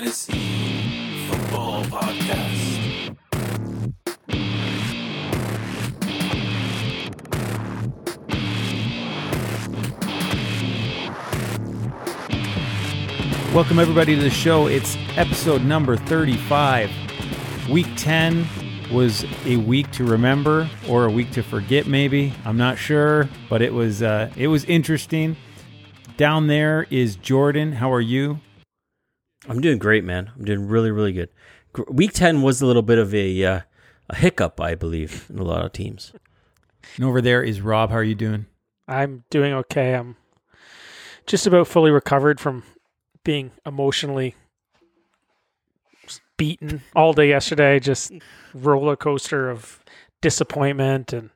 Fantasy Football Podcast. Welcome, everybody, to the show. It's episode number 35. Week 10 was a week to remember or a week to forget, maybe. I'm not sure, but it was uh, it was interesting. Down there is Jordan. How are you? I'm doing great, man. I'm doing really, really good. Week 10 was a little bit of a, uh, a hiccup, I believe, in a lot of teams. And over there is Rob. How are you doing? I'm doing okay. I'm just about fully recovered from being emotionally beaten all day yesterday. Just roller coaster of disappointment and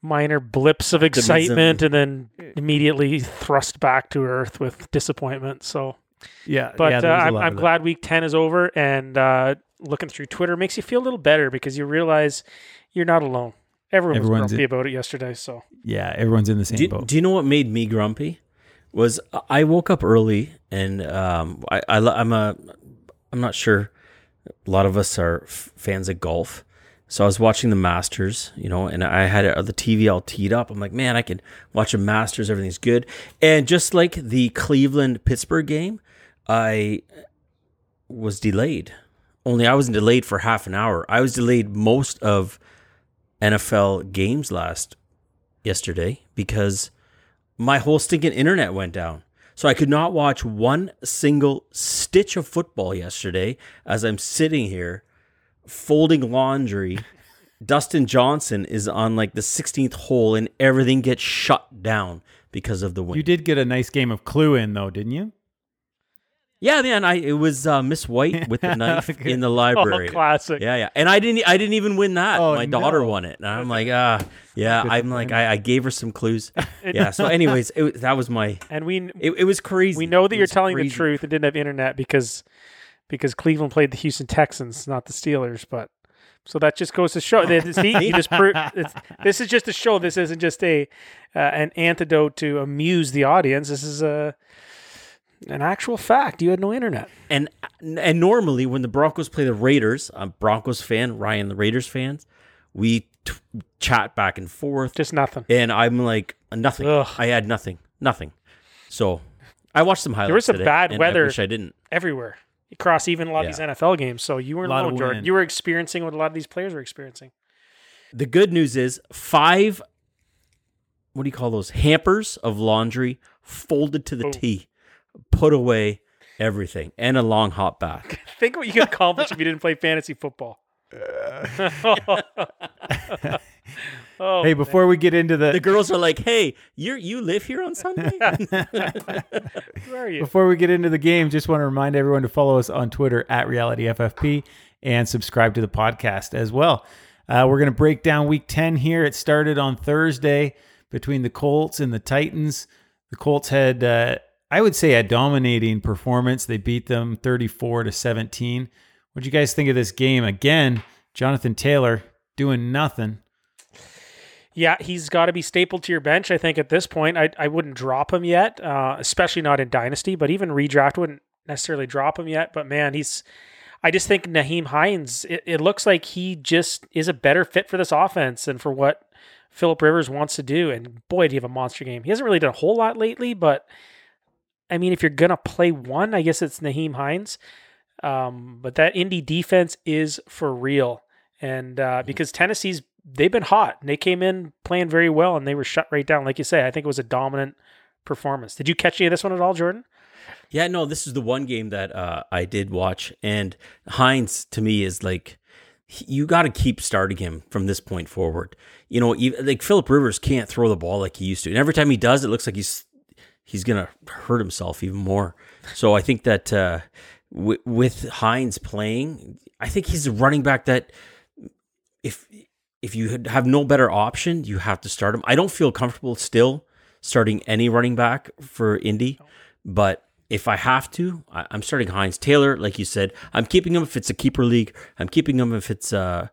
minor blips of excitement, and then immediately thrust back to earth with disappointment. So, Yeah, but yeah, uh, there was a I'm, I'm glad Week Ten is over, and uh, looking through Twitter makes you feel a little better because you realize you're not alone. Everyone was Everyone's grumpy in- about it yesterday. So. Yeah, everyone's in the same Do boat. do you know what made me grumpy? Was I woke up early and um, I, I, I'm a, I'm not sure. A lot of us are f- fans of golf. So I was watching the Masters, you know, and I had uh, the TV all teed up. I'm like, man, I can watch a Masters. Everything's good. And just like the Cleveland Pittsburgh game, I was delayed. Only I wasn't delayed for half an hour. I was delayed most of NFL games last yesterday because my whole stinking internet went down. So I could not watch one single stitch of football yesterday as I'm sitting here folding laundry. Dustin Johnson is on like the 16th hole and everything gets shut down because of the wind. You did get a nice game of Clue in, though, didn't you? Yeah, man, I it was uh, Miss White with the knife in the library. Oh, classic. Yeah, yeah, and I didn't. I didn't even win that. Oh, My daughter no. won it, and I'm like, ah, yeah. I'm like, I, I gave her some clues. yeah. So, anyways, it, that was my. And we It, it was crazy. we know that It you're telling the truth and didn't have internet because because Cleveland played the Houston Texans, not the Steelers. But so that just goes to show see, you just pro- it's, this is just a show. This isn't just a uh, an antidote to amuse the audience. This is a an actual fact. You had no internet. And and normally when the Broncos play the Raiders, I'm Broncos fan. Ryan, the Raiders fans, we t- chat back and forth, Just nothing. and I'm like nothing. Ugh. I had nothing, nothing. So I watched some highlights. There was some today, bad and weather. I wish I didn't. Everywhere across even a lot of these NFL games. So you weren't Lot of alone, Jordan. You were experiencing what a lot of these players were experiencing. The good news is five. What do you call those hampers of laundry folded to the Boom. T, put away everything, and a long hot bath. Think what you could accomplish if you didn't play fantasy football. oh, Hey, before we get into The the girls are like, "Hey, you you live here on Sunday?" where are you? Before we get into the game, just want to remind everyone to follow us on Twitter at RealityFFP and subscribe to the podcast as well. Uh, we're going to break down week 10 here. It started on Thursday between the Colts and the Titans. The Colts had, uh, I would say, a dominating performance. They beat them 34 to 17. What do you guys think of this game? Again, Jonathan Taylor doing nothing. Yeah, he's got to be stapled to your bench. I think at this point, I I wouldn't drop him yet, uh, especially not in dynasty. But even redraft wouldn't necessarily drop him yet. But man, he's. I just think Nyheim Hines. It, it looks like he just is a better fit for this offense and for what Philip Rivers wants to do. And boy, do you have a monster game. He hasn't really done a whole lot lately, but I mean, if you're gonna play one, I guess it's Nyheim Hines. Um, but that Indy defense is for real, and uh, because Tennessee's they've been hot. And they came in playing very well, and they were shut right down. Like you say, I think it was a dominant performance. Did you catch any of this one at all, Jordan? yeah, no, this is the one game that uh, I did watch, and Hines to me is like. You got to keep starting him from this point forward. You know, even, like Philip Rivers can't throw the ball like he used to, and every time he does, it looks like he's he's gonna hurt himself even more. So I think that uh, w- with Hines playing, I think he's a running back that if if you have no better option, you have to start him. I don't feel comfortable still starting any running back for Indy, but if I have to, I, I'm starting Hines Taylor, like you said. I'm keeping him if it's a keeper league. I'm keeping him if it's uh,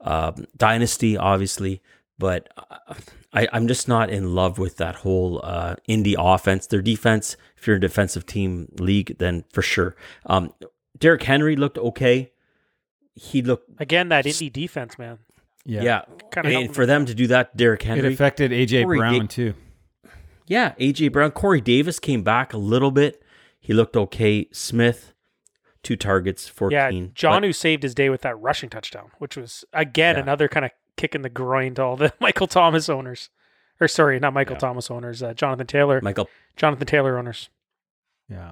um, dynasty, obviously. But uh, I, I'm just not in love with that whole uh, Indy offense. Their defense, if you're a defensive team league, then for sure. Um, Derrick Henry looked okay. He looked Again, that indie defense, man. Yeah. yeah. Kinda and for them to do that, Derrick It Henry, affected AJ Corey Brown Da- too. yeah, AJ Brown, Corey Davis came back a little bit. He looked okay. Smith, two targets, fourteen. Yeah, John But- who saved his day with that rushing touchdown, which was again Yeah. another kind of kick in the groin to all the Michael Thomas owners, or sorry, not Michael Yeah. Thomas owners, uh, Jonathan Taylor, Michael Jonathan Taylor owners. Yeah.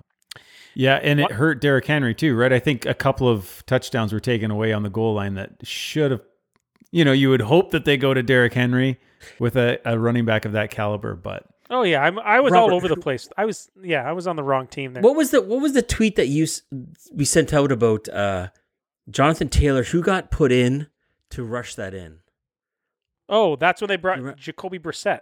Yeah, and What- it hurt Derrick Henry too, right? I think a couple of touchdowns were taken away on the goal line that should have, you know, you would hope that they go to Derrick Henry with a, a running back of that caliber, but Oh yeah, I'm, I was all over the place. I was yeah, I was on the wrong team there. What was the what was the tweet that you we sent out about uh, Jonathan Taylor? Who got put in to rush that in? Oh, that's when they brought You re- Jacoby Brissett.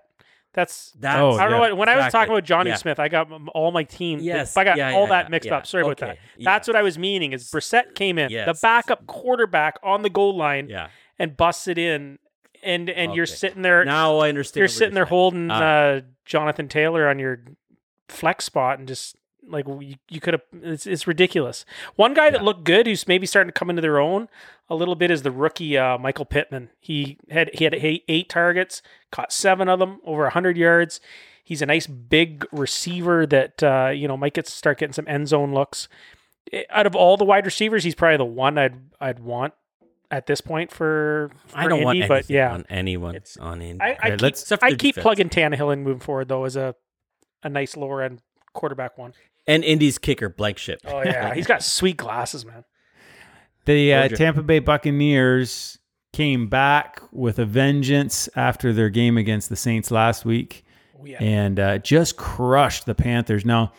That's That's, Oh, I don't know what. When I was talking about Johnny Yeah. Smith, I got all my team. Yes, I got yeah, all yeah, that mixed yeah. up. Sorry about that. yeah. That's what I was meaning. Is Brissett came in, the backup quarterback on the goal line, Yeah. and busts it in, and and you're sitting there. Now I understand. you're what sitting there saying. holding Ah. uh, Jonathan Taylor on your flex spot and just like you, you could have it's, it's ridiculous. One guy that looked good who's maybe starting to come into their own a little bit is the rookie uh, Michael Pittman. He had he had eight, eight targets, caught seven of them, over 100 yards. He's a nice big receiver that uh, you know might get start getting some end zone looks. Out of all the wide receivers, he's probably the one I'd I'd want at this point for, for I don't want Indy, anything but yeah, on anyone on Indy. I, I Alright, keep, let's- I keep plugging Tannehill in moving forward though as a a nice lower end quarterback one. and Indy's kicker blank ship. Oh yeah, he's got sweet glasses, man. The uh, Tampa Bay Buccaneers came back with a vengeance after their game against the Saints last week. Oh, yeah. and uh, just crushed the Panthers. Now,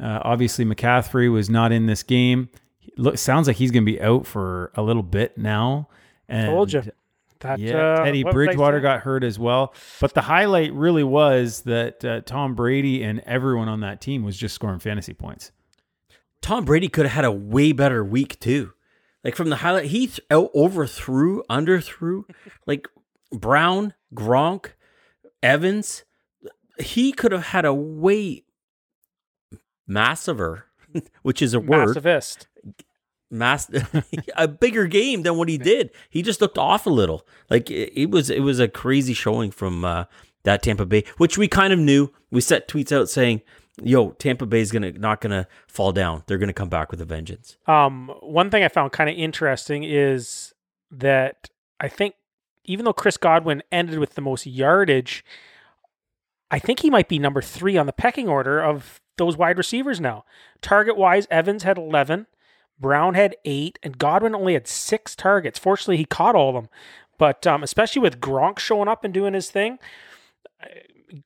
uh, obviously, McCaffrey was not in this game. Look, sounds like he's going to be out for a little bit now. And Told you. That, Yeah, uh, Teddy what did I Bridgewater got hurt as well. But the highlight really was that uh, Tom Brady and everyone on that team was just scoring fantasy points. Tom Brady could have had a way better week too. Like from the highlight, he th- overthrew, underthrew, like Brown, Gronk, Evans. He could have had a way massiver, which is a word, Massivist. mass, a bigger game than what he did. He just looked off a little. Like it, it was, it was a crazy showing from uh, that Tampa Bay, which we kind of knew. We set tweets out saying, "Yo, Tampa Bay's gonna not gonna fall down. They're gonna come back with a vengeance." Um, one thing I found kind of interesting is that I think even though Chris Godwin ended with the most yardage, I think he might be number three on the pecking order of those wide receivers now. Target wise, Evans had 11, Brown had eight, and Godwin only had six targets. Fortunately, he caught all of them. But um, especially with Gronk showing up and doing his thing,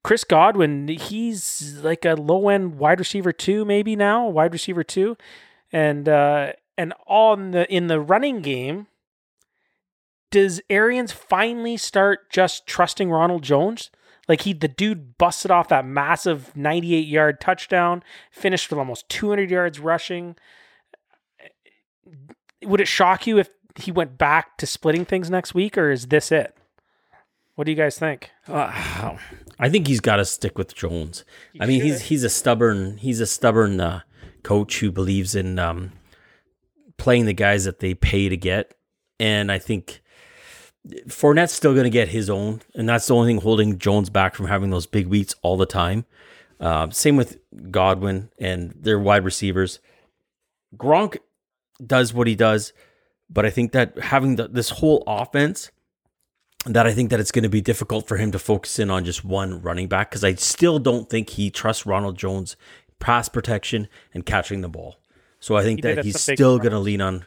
Chris Godwin, he's like a low end wide receiver two, maybe now, wide receiver two. And uh, and on the in the running game, does Arians finally start just trusting Ronald Jones? Like he, the dude busted off that massive 98 yard touchdown, finished with almost 200 yards rushing. Would it shock you if he went back to splitting things next week, or is this it? What do you guys think? Uh, I think he's got to stick with Jones. He I mean, he's he's a stubborn he's a stubborn uh, coach who believes in um, playing the guys that they pay to get, and I think Fournette's still going to get his own, and that's the only thing holding Jones back from having those big weeks all the time. Uh, same with Godwin and their wide receivers. Gronk does what he does, but I think that having the, this whole offense that I think that it's going to be difficult for him to focus in on just one running back because I still don't think he trusts Ronald Jones pass protection and catching the ball. So I think He that he's still going to lean on.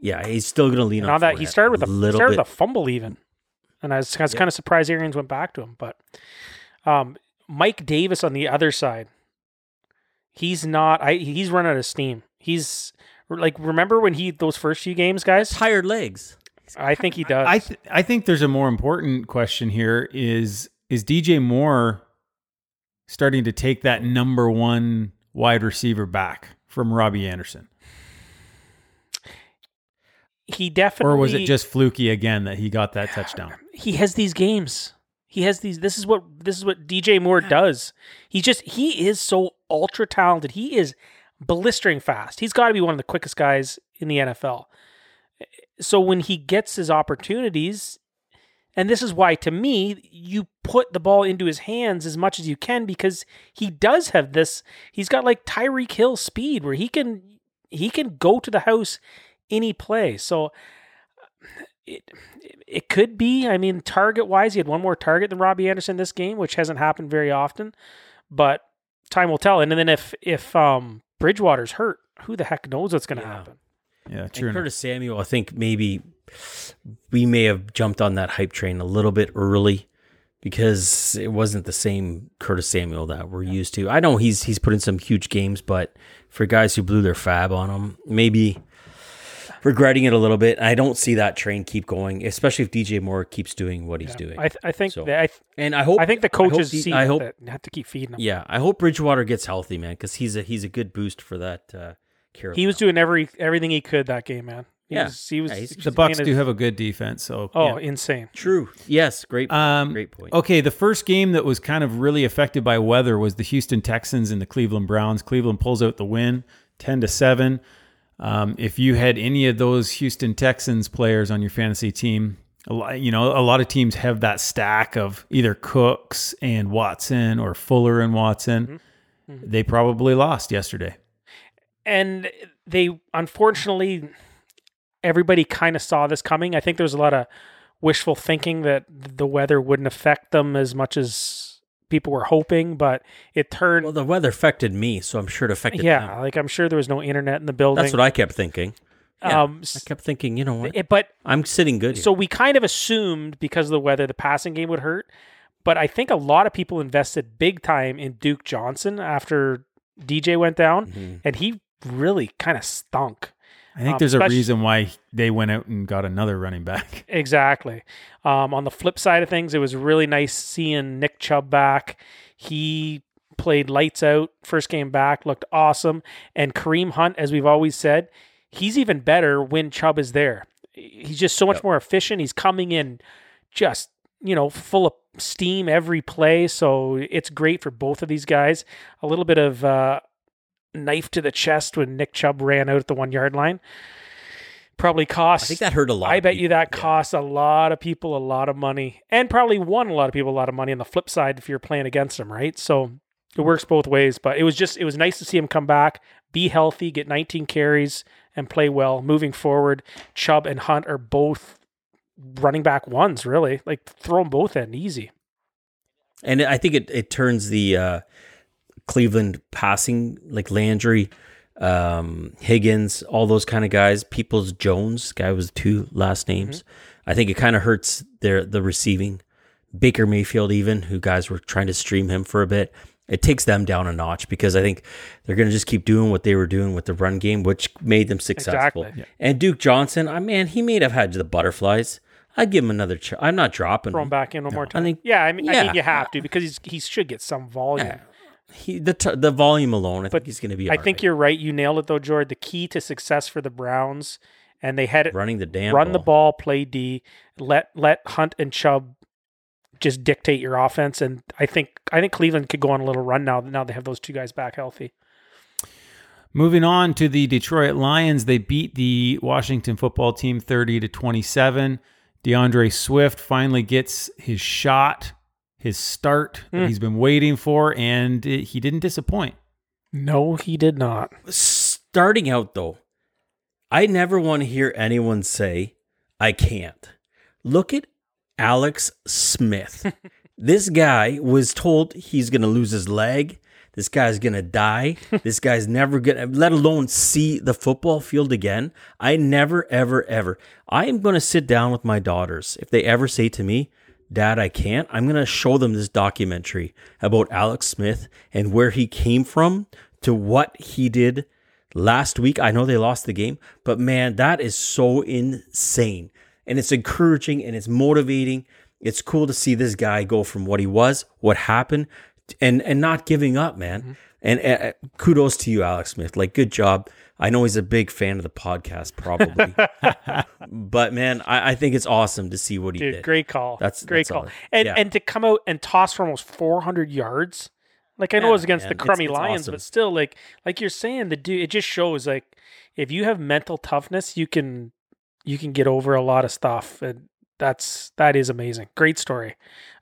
Yeah, he's still going to lean Now on that he started with a little started bit. with a fumble even, and I was, I was kind of surprised Arians went back to him. But um, Mike Davis on the other side, he's not. I he's run out of steam. He's like remember when he those first few games, guys. tired legs. I think he does. I th- I think there's a more important question here is is DJ Moore starting to take that number one wide receiver back from Robbie Anderson, he definitely or was it just fluky again that he got that touchdown? he has these games. He has these. This is what this is what DJ Moore does. He just he is so ultra talented. He is blistering fast. He's got to be one of the quickest guys in the NFL. So when he gets his opportunities, and this is why to me you put the ball into his hands as much as you can because he does have this. He's got like Tyreek Hill speed where he can he can go to the house any play. So it it could be. I mean, target wise, he had one more target than Robbie Anderson this game, which hasn't happened very often. But time will tell. And then if if um, Bridgewater's hurt, who the heck knows what's going to Yeah. happen? Yeah, And true. enough. Curtis Samuel, I think maybe we may have jumped on that hype train a little bit early because it wasn't the same Curtis Samuel that we're used to. I know he's he's put in some huge games, but for guys who blew their fab on him, maybe regretting it a little bit. I don't see that train keep going, especially if DJ Moore keeps doing what he's doing. I, th- I think So, that, I, th- and I hope I think the hope coaches the- see I hope that have to keep feeding him. yeah, I hope Bridgewater gets healthy, man, because he's a he's a good boost for that. Uh, Carolina. He was doing every everything he could that game, man. He Yeah. was, he was Yeah, the Bucks do have a good defense, so Oh, yeah. insane! true. Yes, great, Um, great point. Okay, the first game that was kind of really affected by weather was the Houston Texans and the Cleveland Browns. Cleveland pulls out the win, ten to seven. Um, if you had any of those Houston Texans players on your fantasy team, a lot, you know a lot of teams have that stack of either Cooks and Watson or Fuller and Watson. They probably lost yesterday. And they unfortunately everybody kind of saw this coming. I think there was a lot of wishful thinking that the weather wouldn't affect them as much as people were hoping, but it turned. Well, the weather affected me, so I'm sure it affected yeah, them. like I'm sure there was no internet in the building. That's what I kept thinking. Yeah, um, I kept thinking, you know what? it- but I'm sitting good here. so we kind of assumed because of the weather the passing game would hurt. But I think a lot of people invested big time in Duke Johnson after DJ went down, Mm-hmm. and he really kind of stunk. I think Um, there's a reason why they went out and got another running back. Exactly. Um, on the flip side of things, it was really nice seeing Nick Chubb back. He played lights out first game back, looked awesome. And Kareem Hunt, as we've always said, he's even better when Chubb is there. He's just so much more efficient. He's coming in just, you know, full of steam every play. So it's great for both of these guys. A little bit of uh, knife to the chest when Nick Chubb ran out at the one yard line. Probably cost I think that hurt a lot. I bet you people. that Yeah. costs a lot of people a lot of money and probably won a lot of people a lot of money on the flip side if you're playing against them, right? So it works both ways, but it was just it was nice to see him come back, be healthy, get 19 carries and play well moving forward. Chubb and Hunt are both running back ones, really. Like throw them both in easy. And I think it, it turns the uh, Cleveland passing, like Landry, um, Higgins, all those kind of guys, Peoples Jones, guy with two last names. I think it kind of hurts their the receiving. Baker Mayfield, even who guys were trying to stream him for a bit, it takes them down a notch because I think they're going to just keep doing what they were doing with the run game, which made them successful. Exactly. And Duke Johnson, I man, he may have had the butterflies. I'd give him another. Ch- I'm not dropping Throw him. him back in one more time. think- yeah, I mean, I mean you have to because he's, he should get some volume. Yeah. He the t- the volume alone, I But think he's going to be. I all think right. you're right. You nailed it though, George. The key to success for the Browns, and they had it running the damn run the ball, play D, let let Hunt and Chubb just dictate your offense. And I think I think Cleveland could go on a little run now. Now they have those two guys back healthy. Moving on to the Detroit Lions, they beat the Washington football team 30 to 27. D'Andre Swift finally gets his shot, his start that hmm. he's been waiting for, and it- he didn't disappoint. No, he did not. Starting out though, I never want to hear anyone say I can't. Look at Alex Smith. this guy was told he's going to lose his leg. This guy's going to die. this guy's never going to, let alone see the football field again. I never, ever, ever. I am going to sit down with my daughters. If they ever say to me, Dad, I can't, I'm going to show them this documentary about Alex Smith and where he came from to what he did last week. I know they lost the game, but man, that is so insane. And it's encouraging and it's motivating. It's cool to see this guy go from what he was, what happened, and and not giving up, man. And uh, kudos to you, Alex Smith. Like, good job. I know he's a big fan of the podcast, probably. but man, I, I think it's awesome to see what he Dude, did. great call. That's- great that's all. call. And Yeah. and to come out and toss for almost 400 yards. Like I know Yeah, it was against man, the it's- crummy it's Lions, awesome. but still, like like you're saying, the dude. It just shows like if you have mental toughness, you can you can get over a lot of stuff, and that's that is amazing. Great story.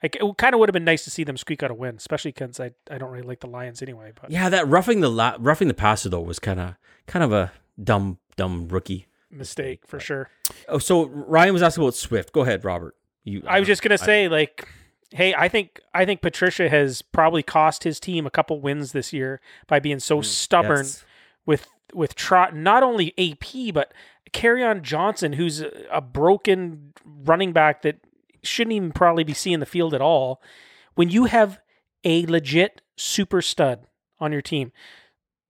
Like it kind of would have been nice to see them squeak out a win, especially because I I don't really like the Lions anyway. But Yeah, that roughing the la- roughing the passer though was kind of kind of a dumb dumb rookie. mistake for sure. Oh, so Ryan was asking about Swift. Go ahead, Robert. You. I was uh, just gonna I- say, like, hey, I think I think Patricia has probably cost his team a couple wins this year by being so mm, stubborn Yes. with with Trot. Not only AP, but on Johnson, who's a, a broken running back that shouldn't even probably be seeing the field at all. When you have a legit super stud on your team.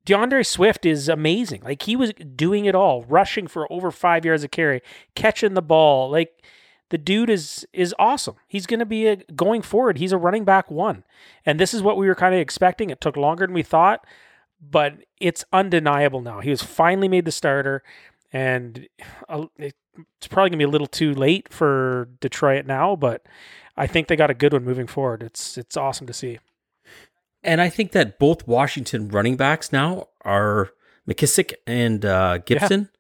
D'Andre Swift is amazing. Like he was doing it all, rushing for over five yards of carry, catching the ball. Like the dude is is awesome. He's going to be a, going forward. He's a running back one, and this is what we were kind of expecting. It took longer than we thought, but it's undeniable now. He was finally made the starter, and uh, it's probably going to be a little too late for Detroit now. But I think they got a good one moving forward. It's it's awesome to see. And I think that both Washington running backs now are McKissic and uh, Gibson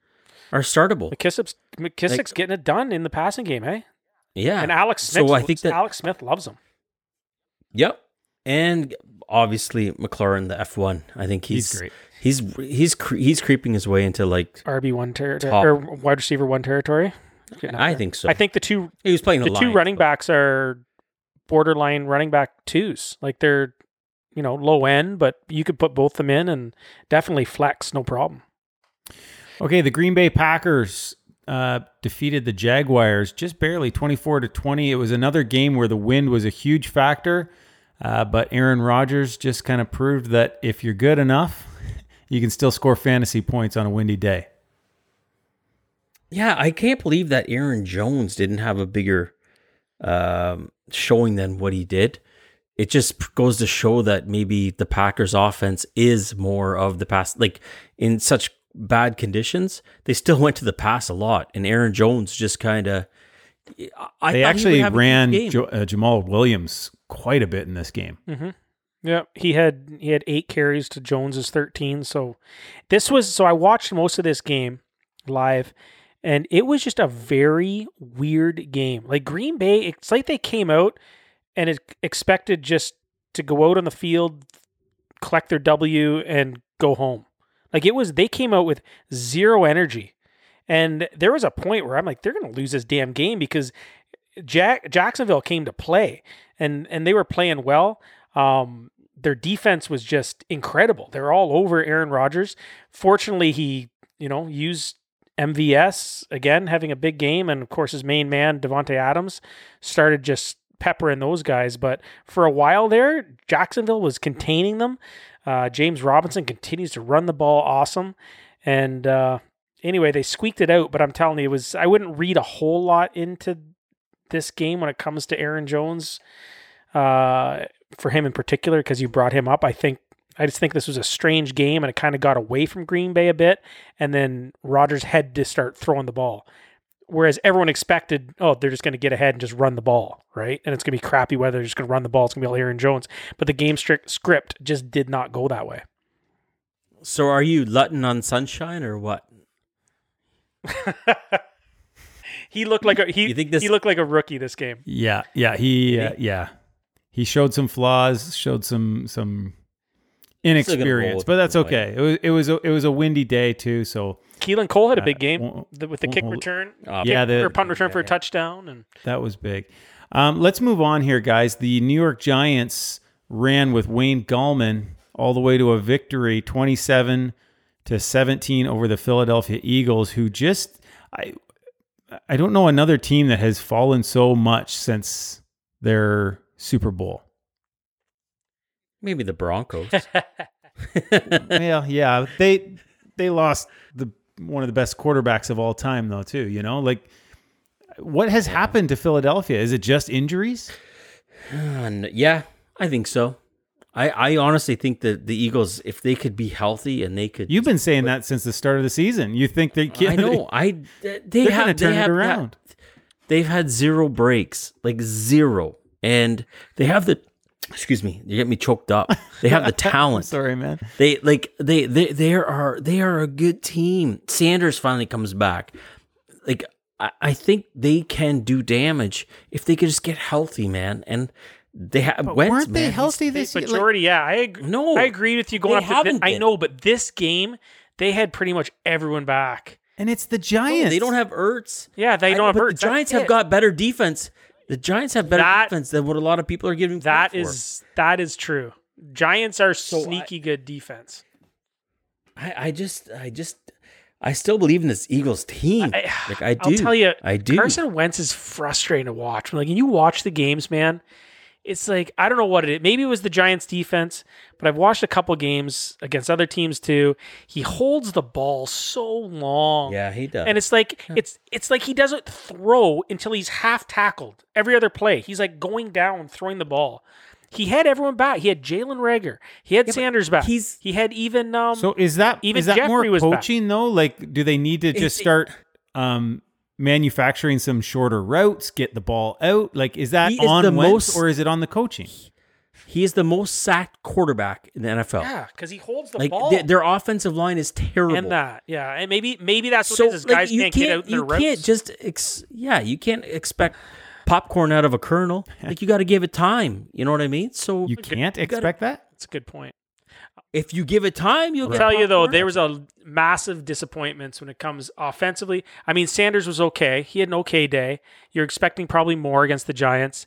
are startable. McKissic's McKissic's getting it done in the passing game, eh? Yeah. And Alex Smith, So I think that Alex Smith loves him. Yep. And obviously McLaurin, the F1. I think he's, He's great. He's he's cre- he's creeping his way into like RB one territory or wide receiver one territory. I there. think so. I think the two he was playing the the, two line, running but- backs are borderline running back twos. Like they're you know low end, but you could put both them in and definitely flex, no problem. Okay, the Green Bay Packers uh, defeated the Jaguars just barely, twenty-four to twenty. It was another game where the wind was a huge factor, uh, but Aaron Rodgers just kind of proved that if you're good enough, you can still score fantasy points on a windy day. Yeah, I can't believe that Aaron Jones didn't have a bigger um, showing than what he did. It just goes to show that maybe the Packers offense is more of the pass. Like in such bad conditions, they still went to the pass a lot, and Aaron Jones just kind of. I they actually would have a good ran jo- uh, Jamaal Williams quite a bit in this game. Mm-hmm. Yeah, he had he had eight carries to Jones's thirteen. So this was so I watched most of this game live, and it was just a very weird game. Like Green Bay, it's like they came out and it expected just to go out on the field, collect their W, and go home. Like it was, they came out with zero energy, and there was a point where I'm like, they're to lose this damn game because Jack Jacksonville came to play, and and they were playing well. Um, their defense was just incredible. They're all over Aaron Rodgers. Fortunately, he you know used MVS again, having a big game, and of course his main man Davante Adams started just peppering those guys. But for a while there, Jacksonville was containing them. Uh, James Robinson continues to run the ball awesome, and uh, anyway, they squeaked it out. But I'm telling you, it was I wouldn't read a whole lot into this game when it comes to Aaron Jones. Uh, for him in particular, because you brought him up, I think I just think this was a strange game, and it kind of got away from Green Bay a bit, and then Rodgers had to start throwing the ball. Whereas everyone expected, oh, they're just going to get ahead and just run the ball, right? And it's going to be crappy weather. They're just going to run the ball. It's going to be all Aaron Jones. But the game strict script just did not go that way. So are you Luton on sunshine or what? he looked like a he. You think this- he looked like a rookie this game. Yeah, yeah, he, uh, yeah, he showed some flaws, showed some some inexperience, but that's okay. It was it was a, it was a windy day too, so Keelan Cole had a big Uh, game won't- the- with the kick return. Uh, yeah, kick, the, or punt return for a touchdown, and that was big. Um, let's move on here, guys. The New York Giants ran with Wayne Gallman all the way to a victory, twenty-seven to seventeen over the Philadelphia Eagles, who just I I don't know another team that has fallen so much since their Super Bowl. maybe the Broncos. well, yeah, they they lost the one of the best quarterbacks of all time, though. Too, you know, like what has happened to Philadelphia? Is it just injuries? And yeah, I think so. I, I honestly think that the Eagles, if they could be healthy and they could, You've been saying that since the start of the season. You think they can? I know, I they have going to turn they it have around. they've had zero breaks, like zero, and they have the. Excuse me, you get me choked up. They have the talent. Sorry, man. They like they they they are they are a good team. Sanders finally comes back. Like I, I think they can do damage if they could just get healthy, man. And they have Wentz, Weren't they man, he's- healthy this year? Like, Majority, yeah, I agree. No, I agree with you going up. To I know, but this game they had pretty much everyone back. and it's the No, Giants. they don't have Ertz. Yeah, they don't know, have but Ertz. The Giants That's have it. got better defense. The Giants have better That- defense than what a lot of people are giving. That credit for. is that is true. Giants are I- sneaky good defense. I, I just I just I still believe in this Eagles team. I- like I do. I'll tell you, I do. Carson Wentz is frustrating to watch. Like, when you watch the games, man, it's like I don't know what it is. Maybe it was the Giants' defense, but I've watched a couple games against other teams too. He holds the ball so long. yeah, he does. And it's like it's it's like he doesn't throw until he's half tackled. Every other play, he's like going down, throwing the ball. He had everyone back. He had Jalen Reagor. He had Sanders back. he's- he had even um. So is that Even is that more Jeffrey was coaching though? Like, do they need to just start um, manufacturing some shorter routes, get the ball out? Like, is that on the Wentz most- or is it on the coaching? he is the most sacked quarterback in the NFL. yeah, because he holds the like ball. th- their offensive line is terrible. and that, yeah, and maybe maybe that's what so it is. is like, guys you can't, can't, get out you their routes. can't just ex- yeah you can't expect popcorn out of a kernel. like you got to give it time. You know what I mean? So You can't gotta- expect that. That's a good point. If you give it time, you'll tell you though, there was a massive disappointments when it comes offensively. I mean, Sanders was okay; he had an okay day. You're expecting probably more against the Giants.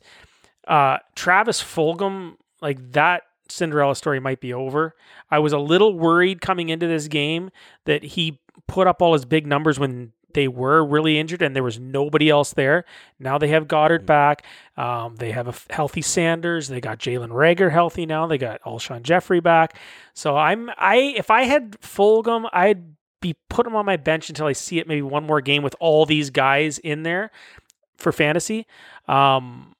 Uh, Travis Fulgham, like that Cinderella story might be over. I was a little worried coming into this game that he put up all his big numbers when they were really injured and there was nobody else there. Now they have Goedert back. Um, they have a healthy Sanders. They got Jalen Reagor healthy now. They got Alshon Jeffery back. So I'm I if I had Fulgham, I'd be putting him on my bench until I see it maybe one more game with all these guys in there for fantasy. Um,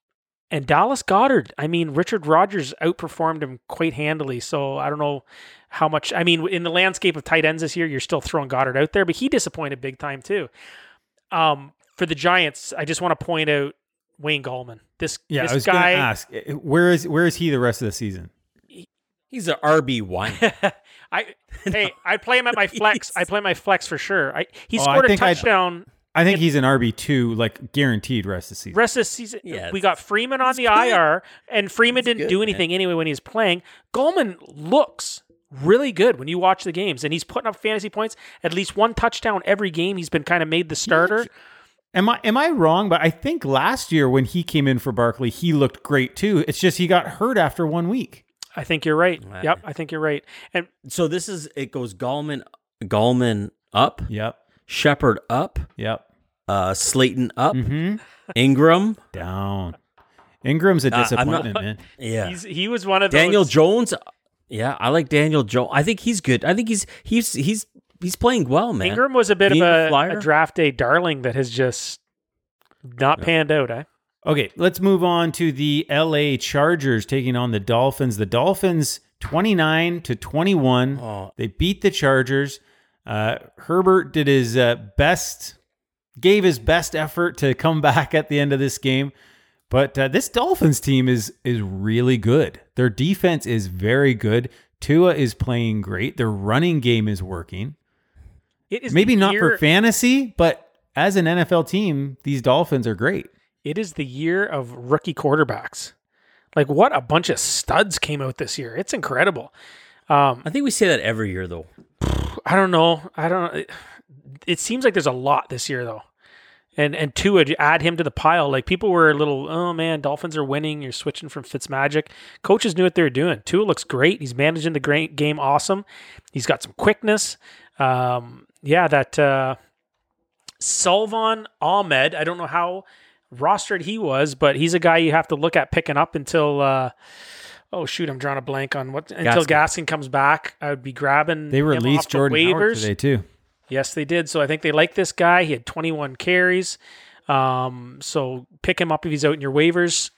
and Dallas Goedert, I mean, Richard Rodgers outperformed him quite handily. So I don't know how much. I mean, in the landscape of tight ends this year, you're still throwing Goedert out there, but he disappointed big time too. Um, for the Giants, I just want to point out Wayne Gallman. This Yeah, I was guy. going to ask, eh, where is where is he the rest of the season? he's an RB one. I hey, I play him at my flex. I play my flex for sure. I, he Oh, scored a think I'd- touchdown. I think he's an RB two, like guaranteed rest of the season. Rest of the season, Yeah, we got Freeman on the good. IR, and Freeman didn't good, do man. anything anyway when he was playing. Gallman looks really good when you watch the games, and he's putting up fantasy points. At least one touchdown every game. He's been kind of made the starter. Am I am I wrong? But I think last year when he came in for Barkley, he looked great too. It's just he got hurt after one week. I think you're right. Right. Yep, I think you're right. And so this is it goes Gallman, Gallman up, Yep. Shepard up, Yep. uh, Slayton up, hmm Ingram. Down. Ingram's a Uh, not- disappointment, man. Yeah, he's he was one of Daniel those. Jones. Yeah, I like Daniel Jones. I think he's good. I think he's he's he's he's playing well, man. Ingram was a bit of Being a a, a draft day darling that has just not panned out. Eh? Okay, let's move on to the LA Chargers taking on the Dolphins. The Dolphins 29 to 21. Oh. They beat the Chargers. Uh, Herbert did his uh, best, gave his best effort to come back at the end of this game. But uh, this Dolphins team is is really good. Their defense is very good. Tua is playing great. Their running game is working. It is Maybe not year, for fantasy, but as an NFL team, these Dolphins are great. It is the year of rookie quarterbacks. Like what a bunch of studs came out this year. It's incredible. Um, I think we say that every year though. I don't know. I don't. It, it seems like there's a lot this year though, and and Tua add him to the pile. Like people were a little, oh man, Dolphins are winning. You're switching from Fitzmagic. Coaches knew what they were doing. Tua looks great. He's managing the great game awesome. He's got some quickness. Um, yeah, that uh, Salvon Ahmed. I don't know how rostered he was, but he's a guy you have to look at picking up until. Uh, Oh shoot! I'm drawing a blank on what until Gaskin. Gaskin comes back. I would be grabbing. They released off the Jordan Howard today too. Yes, they did. So I think they like this guy. He had 21 carries. Um, so pick him up if he's out in your waivers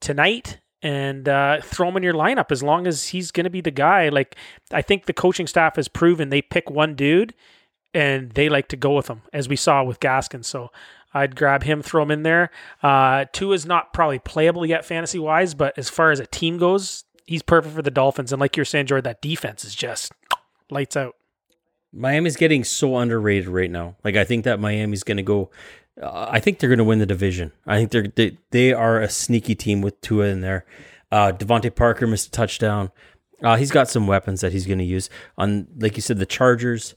tonight. and uh, throw him in your lineup as long as he's going to be the guy. Like I think the coaching staff has proven they pick one dude and they like to go with him, as we saw with Gaskin. So I'd grab him, throw him in there. Uh, is not probably playable yet fantasy wise, but as far as a team goes, he's perfect for the Dolphins. And like you're saying, Jordan, that defense is just lights out. Miami's getting so underrated right now. Like I think that Miami's going to go. Uh, I think they're going to win the division. I think they're they, they are a sneaky team with Tua in there. Uh, DeVante Parker missed a touchdown. Uh, he's got some weapons that he's going to use on, like you said, the Chargers.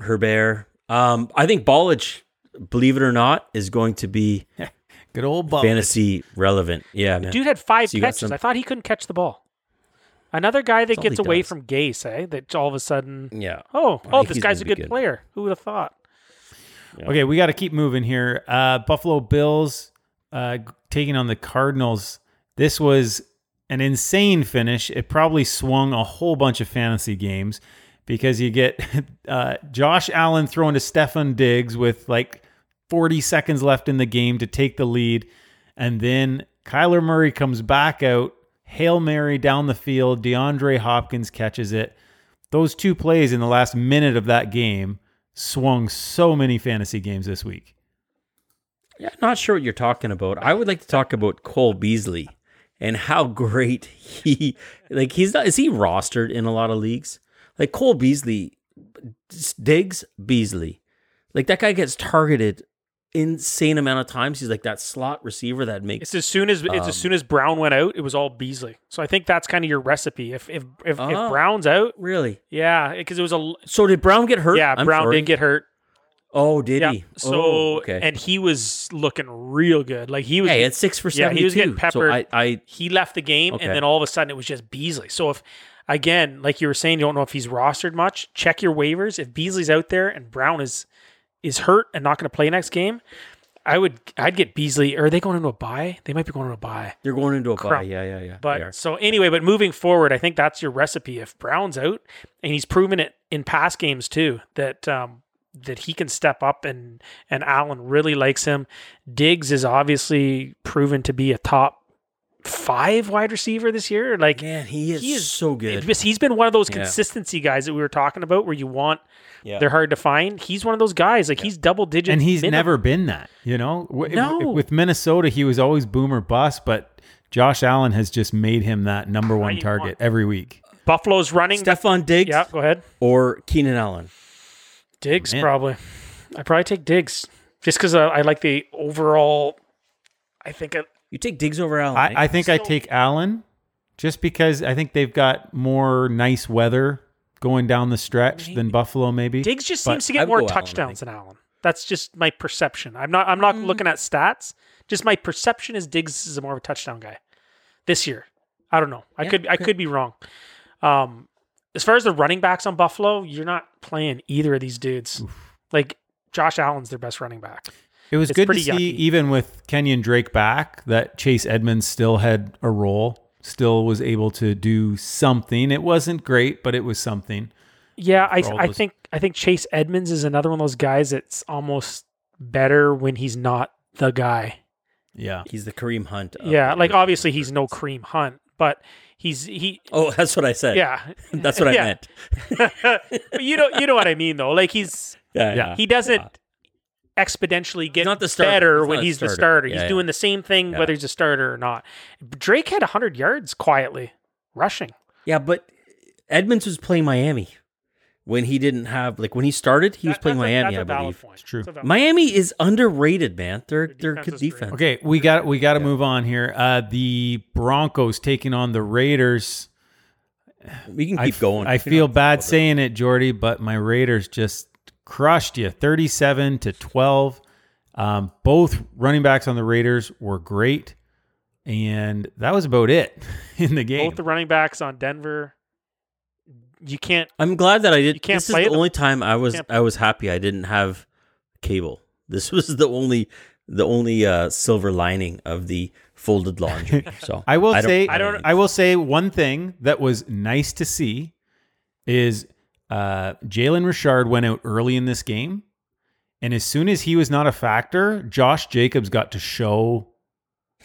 Herbert. Um, I think Ballage, believe it or not, is going to be Good old ball. fantasy relevant. Yeah, man. Dude had five So catches. some- I thought he couldn't catch the ball. Another guy that all gets he away does. from Gase, eh? That all of a sudden, Yeah. oh, oh, think this he's guy's a gonna be good, good. player. Who would have thought? Okay, we got to keep moving here. Uh, Buffalo Bills uh, taking on the Cardinals. This was an insane finish. It probably swung a whole bunch of fantasy games because you get uh, Josh Allen throwing to Stefon Diggs with like 40 seconds left in the game to take the lead. And then Kyler Murray comes back out, Hail Mary down the field. DeAndre Hopkins catches it. Those two plays in the last minute of that game swung so many fantasy games this week. Yeah, not sure what you're talking about. I would like to talk about Cole Beasley and how great he like he's not is he rostered in a lot of leagues? Like Cole Beasley digs Beasley. Like that guy gets targeted insane amount of times. He's like that slot receiver that makes It's as soon as it's Um, as soon as Brown went out, it was all Beasley. So I think that's kind of your recipe. If if if, Oh. if Brown's out, really. yeah, because it was a So did Brown get hurt? yeah, I'm Brown sorry. did get hurt. Oh, did Yeah. he? So oh, okay. and he was looking real good. Like he was hey, it's six for Yeah, he was getting So. I, I he left the game Okay. and then all of a sudden it was just Beasley. So if again, like you were saying, you don't know if he's rostered much, check your waivers. If Beasley's out there and Brown is is hurt and not going to play next game, I would I'd get Beasley. Or are they going into a bye? They might be going into a bye. they're going into a bye. Yeah, yeah, yeah. But so anyway, but moving forward, I think that's your recipe. If Brown's out and he's proven it in past games too, that um, that he can step up and and Allen really likes him. Diggs is obviously proven to be a top five wide receiver this year. Like man, he is, he is- so good. He's been one of those Yeah. consistency guys that we were talking about, where you want Yeah. they're hard to find. He's one of those guys. Like he's double digit, and he's minimum. never been that. You know, No. with Minnesota, he was always boomer bust, but Josh Allen has just made him that number one target every week. Buffalo's running. Stefon Diggs yeah, go ahead. or Keenan Allen. Diggs Man. probably. I probably take Diggs just because I, uh, I like the overall. I think it, You take Diggs over Allen. eh? I, I think I Still- take Allen just because I think they've got more nice weather going down the stretch than Buffalo, maybe. Diggs just But seems to I get would more go Allen, I touchdowns than Allen. That's just my perception. I'm not. I'm not Mm. looking at stats. Just my perception is Diggs is more of a touchdown guy this year. I don't know. I Yeah, could. I okay. could be wrong. Um, as far as the running backs on Buffalo, you're not playing either of these dudes. Like Josh Allen's their best running back. It was It's good to see, yucky. even with Kenyan Drake back, that Chase Edmonds still had a role, still was able to do something. It wasn't great, but it was something. Yeah, I, I those- think I think Chase Edmonds is another one of those guys that's almost better when he's not the guy. Yeah. he's the Kareem Hunt. of yeah, the- like obviously he's no Kareem Hunt, but he's he. Oh, that's what I said. Yeah, that's what I meant. you know you know what I mean though. Like he's Yeah, Yeah. he doesn't exponentially get not the starter. better when not a he's the starter. starter. Yeah, he's yeah. doing the same thing Yeah. whether he's a starter or not. Drake had 100 yards quietly rushing. Yeah, but Edmonds was playing Miami when he didn't have like when he started, he was playing that's a- Miami, that's a I valid believe. point. It's true. That's a valid- Miami is underrated, man. They're Their they're good is great. defense. Okay, we got we got to move on here. Uh, the Broncos taking on the Raiders. We can I keep f- going. I feel don't have to bad saying it, Jordy, but my Raiders just crushed you, thirty-seven to twelve. Um, both running backs on the Raiders were great, and that was about it in the game. Both the running backs on Denver. You can't. I'm glad that I did. You can't this is the them. only time I was I was happy I didn't have cable. This was the only the only uh, silver lining of the folded laundry. So I will don't- say, I don't- I will say one thing that was nice to see is uh, Jalen Richard went out early in this game, and as soon as he was not a factor, Josh Jacobs got to show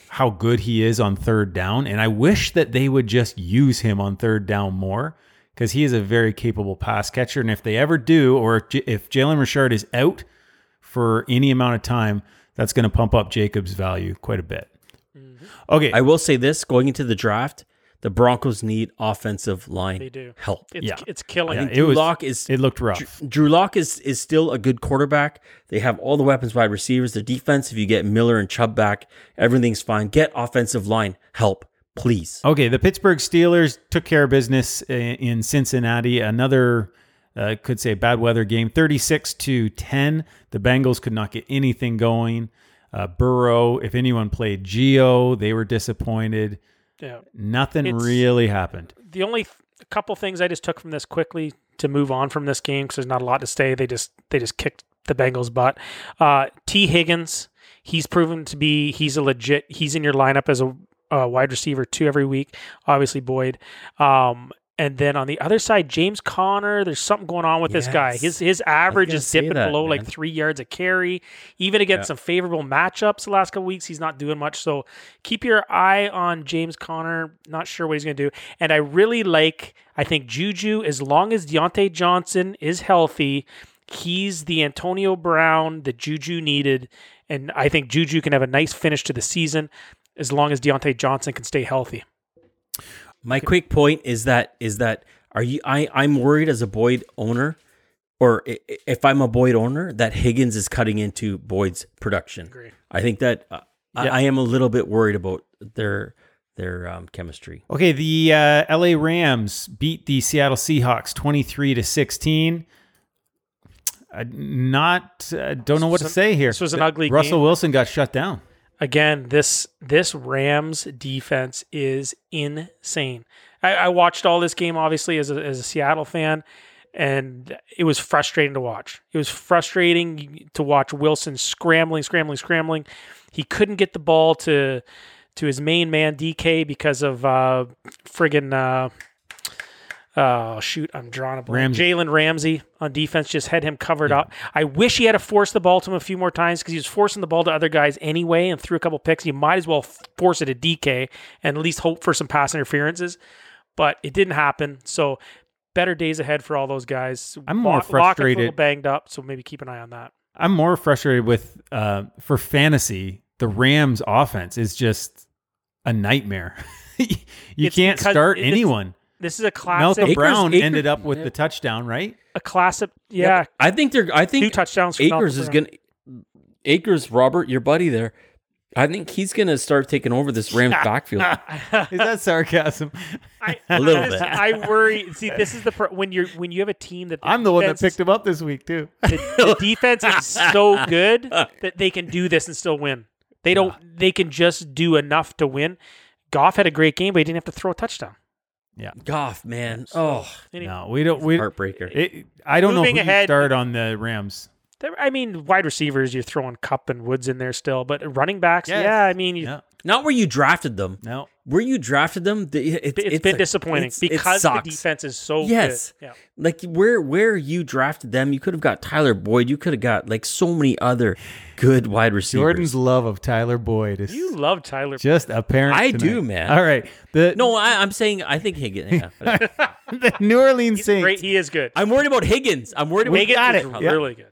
how good he is on third down, and I wish that they would just use him on third down more because he is a very capable pass catcher. And if they ever do, or if J- if Jalen Richard is out for any amount of time, that's going to pump up Jacobs' value quite a bit. Okay, I will say this: going into the draft, the Broncos need offensive line They do. help. It's, Yeah. it's killing. Yeah, it. it Drew was- Lock is it looked rough. Drew Lock is is still a good quarterback. They have all the weapons, wide receivers. Their defense, if you get Miller and Chubb back, everything's fine. Get offensive line help, please. Okay, the Pittsburgh Steelers took care of business in Cincinnati. Another, uh, could say, bad weather game, thirty-six to ten. The Bengals could not get anything going. Uh, Burrow, if anyone played Gio, they were disappointed. Yeah. Nothing It's- really happened. the only th- couple things I just took from this quickly to move on from this game because there's not a lot to say. They just they just kicked the Bengals' butt. Uh, Tee Higgins, he's proven to be he's a legit. He's in your lineup as a, uh wide receiver two every week. Obviously Boyd. Um, and then on the other side, James Conner, There's something going on with this guy. His his average is dipping that, below like three yards a carry. Even against some favorable matchups the last couple weeks, he's not doing much. So keep your eye on James Conner. Not sure what he's going to do. And I really like, I think Juju, as long as Diontae Johnson is healthy, he's the Antonio Brown that Juju needed. And I think Juju can have a nice finish to the season as long as Diontae Johnson can stay healthy. My quick point is that is that are you? I I'm worried as a Boyd owner, or i- i- if I'm a Boyd owner, that Higgins is cutting into Boyd's production. Agree. I think that uh, I, I am a little bit worried about their their um, chemistry. Okay, the uh, LA Rams beat the Seattle Seahawks 23 to 16. Uh, not, uh, don't know what to say here. this was an ugly Russell game. Wilson got shut down. Again, this this Rams defense is insane. I, I watched all this game obviously as a, as a Seattle fan, and it was frustrating to watch. It was frustrating to watch Wilson scrambling, scrambling, scrambling. He couldn't get the ball to to his main man DK because of uh, friggin' uh, Oh shoot! I'm drawing a blank. Jalen Ramsey on defense just had him covered up. I wish he had to force the ball to him a few more times because he was forcing the ball to other guys anyway and threw a couple picks. You might as well force it to DK and at least hope for some pass interferences, but it didn't happen. So better days ahead for all those guys. I'm more Lock- Lockett's a little frustrated- banged up, so maybe keep an eye on that. I'm more frustrated with, uh, for fantasy, the Rams offense is just a nightmare. you It's can't start anyone. This is a classic. Malcolm Akers- Brown Akers- ended up with yeah. the touchdown, right? a classic. Yeah, I think they're. I two think touchdowns. For Akers Malcolm is gonna. Akers, Robert, your buddy there. I think he's gonna start taking over this Rams backfield. Is that sarcasm? I, A little I just- bit. I worry. See, this is the pro- when you're when you have a team that I'm the one that picked him up this week, too. the, the defense is so good that they can do this and still win. They don't. They can just do enough to win. Goff had a great game, but he didn't have to throw a touchdown. Goff, man. Oh, Anyway, No, we don't. We, heartbreaker. it, I don't Moving know who you ahead- start on the Rams. there- I mean, wide receivers, you're throwing Kupp and Woods in there still, but running backs, Yes. yeah. I mean, you, No, Not where you drafted them. no. Where you drafted them, the- it, it's been a- disappointing it's- because the defense is so Yes. good. Yeah. Like where where you drafted them, you could have got Tyler Boyd. You could have got like so many other good wide receivers. Jordan's love of Tyler Boyd is You love Tyler. just apparent. I tonight. do, man. All right, the no, I, I'm saying I think Higgins. Yeah. the New Orleans He's Saints. great. He is good. I'm worried about Higgins. I'm worried about Wiggins got is it. Yeah. really good.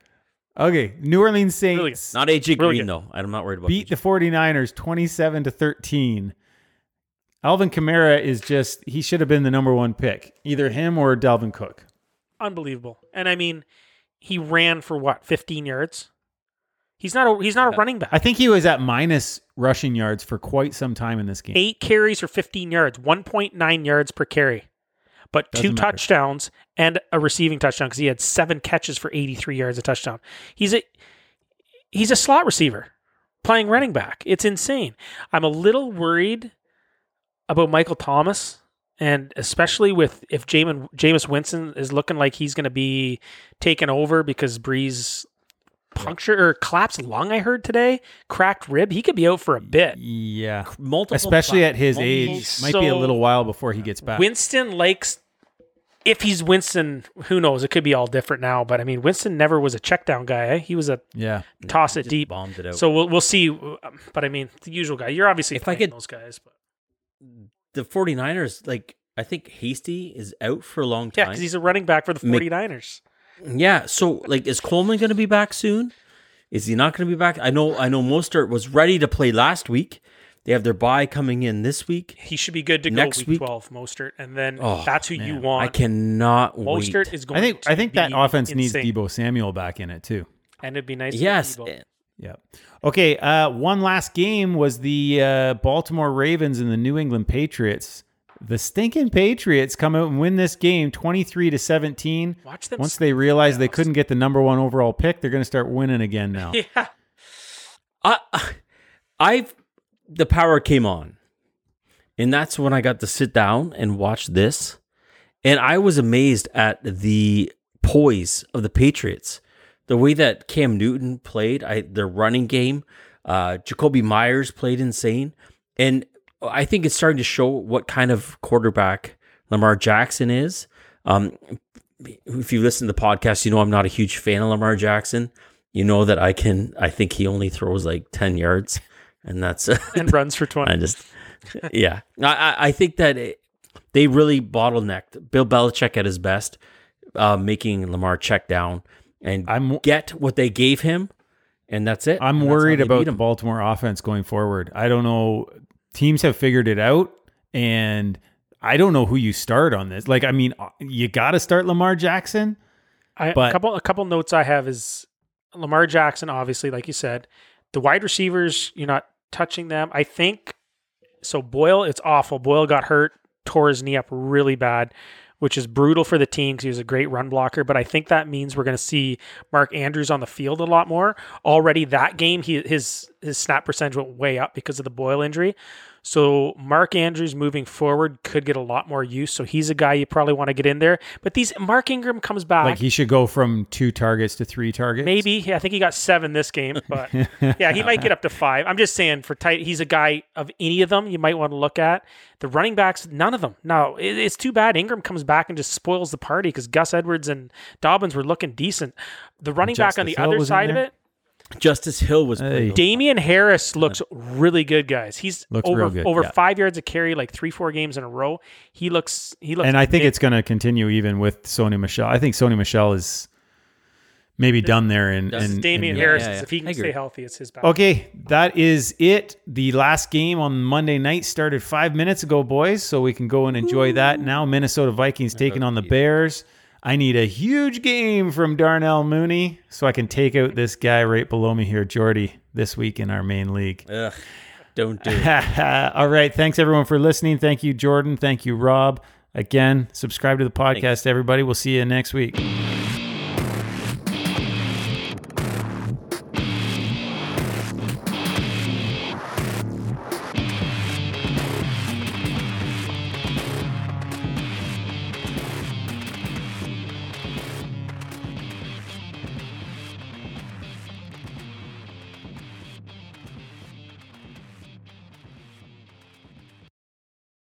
Okay, New Orleans Really Saints Not AJ Green good. though. I'm not worried about beat the 49ers 27 to 13. Alvin Kamara is just he should have been the number 1 pick. Either him or Dalvin Cook. Unbelievable. And I mean, he ran for what, 15 yards? He's not a he's not a uh, running back. I think he was at minus rushing yards for quite some time in this game. eight carries for 15 yards, 1.9 yards per carry, but two Doesn't matter. touchdowns and a receiving touchdown because he had seven catches for 83 yards a touchdown. He's a he's a slot receiver playing running back. It's insane. I'm a little worried about Michael Thomas. And especially with if Jamin, Jameis Winston is looking like he's going to be taken over because Brees puncture or collapsed lung, I heard today, cracked rib. He could be out for a bit. Yeah. multiple Especially at his multiple- age. Might be a little while before he gets back. Winston likes if he's Winston, who knows? It could be all different now. But I mean, Winston never was a check down guy. Eh? He was a Yeah. toss it deep. bombed it out. So we'll we'll see. But I mean, the usual guy. You're obviously If I could- those guys. But the 49ers, like I think Hasty is out for a long time. yeah, because he's a running back for the Make- 49ers. Yeah. So like, is Coleman going to be back soon? Is he not going to be back? I know. I know. Mostert was ready to play last week. They have their bye coming in this week. He should be good to Next go week, week- 12, Mostert, and then Oh, that's who you want. I cannot Mostert wait. is going. I think to I think that be offense needs insane. Deebo Samuel back in it too. and it'd be nice. yes. Deebo. Yeah. Okay. Uh, one last game was the uh, Baltimore Ravens and the New England Patriots. The stinking Patriots come out and win this game, twenty-three to seventeen. Watch them. Once they realized they couldn't get the number one overall pick, they're going to start winning again now. yeah, I, I've the power came on, and that's when I got to sit down and watch this, and I was amazed at the poise of the Patriots, the way that Cam Newton played, I their running game, uh, Jakobi Meyers played insane, and I think it's starting to show what kind of quarterback Lamar Jackson is. Um, if you listen to the podcast, you know I'm not a huge fan of Lamar Jackson. You know that I can. I think he only throws like ten yards, and that's and runs for 20. I just yeah. I I- I think that it, they really bottlenecked Bill Belichick at his best, uh, making Lamar check down and I'm get what they gave him, and that's it. I'm And worried about the. Baltimore offense going forward. I don't know. Teams have figured it out, and I don't know who you start on this. Like, I mean, uh, you got to start Lamar Jackson. I, But- a couple a couple notes I have is Lamar Jackson, obviously, like you said, the wide receivers, you're not touching them. I think so. Boyle, it's awful. Boyle got hurt, tore his knee up really bad, which is brutal for the team because he was a great run blocker. But I think that means we're going to see Mark Andrews on the field a lot more. Already that game, he his his snap percentage went way up because of the Boyle injury. So Mark Andrews moving forward could get a lot more use. So he's a guy you probably want to get in there. But these Mark Ingram comes back. Like, he should go from two targets to three targets. Maybe Yeah, I think he got seven this game, but yeah, he might get up to five. I'm just saying for tight, he's a guy of any of them you might want to look at. The running backs, none of them. No, it's too bad. Ingram comes back and just spoils the party because Gus Edwards and Dobbins were looking decent. The running back on the Hill other side of it, Justice Hill was Hey. Damien Harris looks really good, guys. He's Looks over real good, over yeah. five yards of carry, like three, four games in a row. He looks he looks and I think mid- it's going to continue even with Sony Michel. I think Sony Michel is maybe done there. And, This is and Damien and- Harris. yeah, is yeah. If he can stay healthy, it's his back. Okay, that is it. The last game on Monday night started five minutes ago, boys. So we can go and enjoy that now. Minnesota Vikings taking on the Bears. I need a huge game from Darnell Mooney so I can take out this guy right below me here, Jordy, this week in our main league. Ugh, don't do it. All right. Thanks everyone for listening. Thank you, Jordan. Thank you, Rob. Again, subscribe to the podcast, everybody. We'll see you next week.